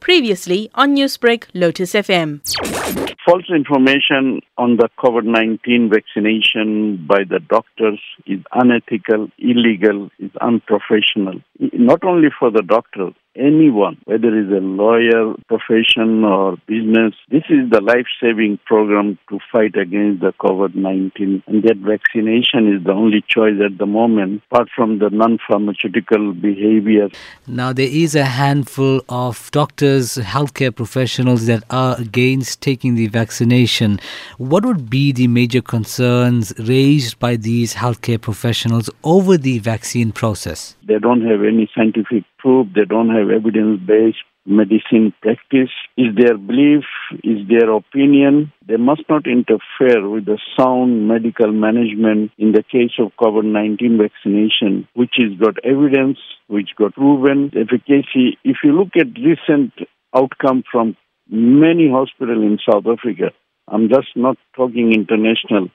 Previously on Newsbreak, Lotus FM. False information on the COVID 19 vaccination by the doctors is unethical, illegal, is unprofessional. Not only for the doctor, anyone, whether it's a lawyer, profession, or business. This is the life saving program to fight against the COVID 19. And that vaccination is the only choice at the moment, apart from the non pharmaceutical behavior. Now, there is a handful of doctors, healthcare professionals that are against taking the vaccination. What would be the major concerns raised by these healthcare professionals over the vaccine process? They don't have any scientific proof, they don't have evidence based medicine practice. Is their belief, is their opinion. They must not interfere with the sound medical management in the case of COVID 19 vaccination, which has got evidence, which got proven efficacy. If you look at recent outcome from many hospitals in South Africa, I'm just not talking international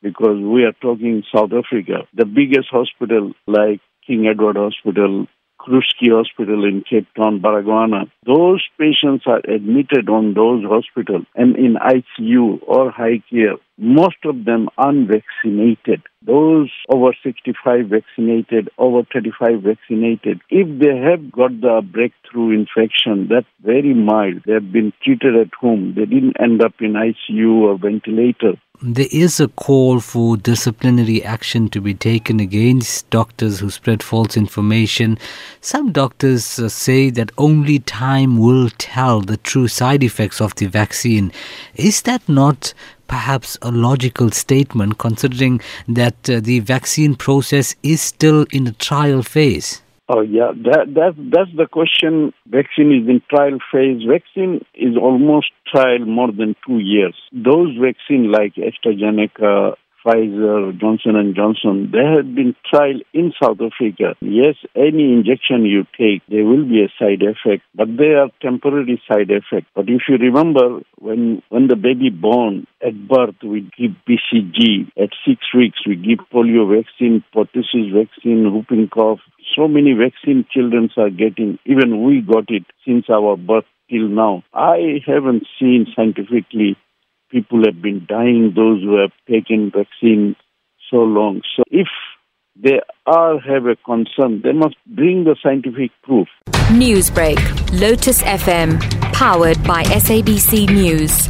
because we are talking South Africa. The biggest hospital like King Edward Hospital, Schuur Hospital in Cape Town, Baragwanath. Those patients are admitted on those hospitals and in ICU or high care. Most of them unvaccinated. Those over 65 vaccinated, over 35 vaccinated, if they have got the breakthrough infection, that's very mild. They have been treated at home. They didn't end up in ICU or ventilator there is a call for disciplinary action to be taken against doctors who spread false information. Some doctors uh, say that only time will tell the true side effects of the vaccine. Is that not perhaps a logical statement considering that uh, the vaccine process is still in the trial phase? Oh yeah, that that that's the question. Vaccine is in trial phase. Vaccine is almost trial more than two years. Those vaccine like AstraZeneca, Pfizer, Johnson and Johnson, they have been tried in South Africa. Yes, any injection you take, there will be a side effect, but they are temporary side effects. But if you remember, when when the baby born at birth, we give BCG. At six weeks, we give polio vaccine, pertussis vaccine, whooping cough. So many vaccine children are getting. Even we got it since our birth till now. I haven't seen scientifically people have been dying, those who have taken vaccine so long. So if they are have a concern, they must bring the scientific proof. Newsbreak, Lotus FM, powered by SABC News.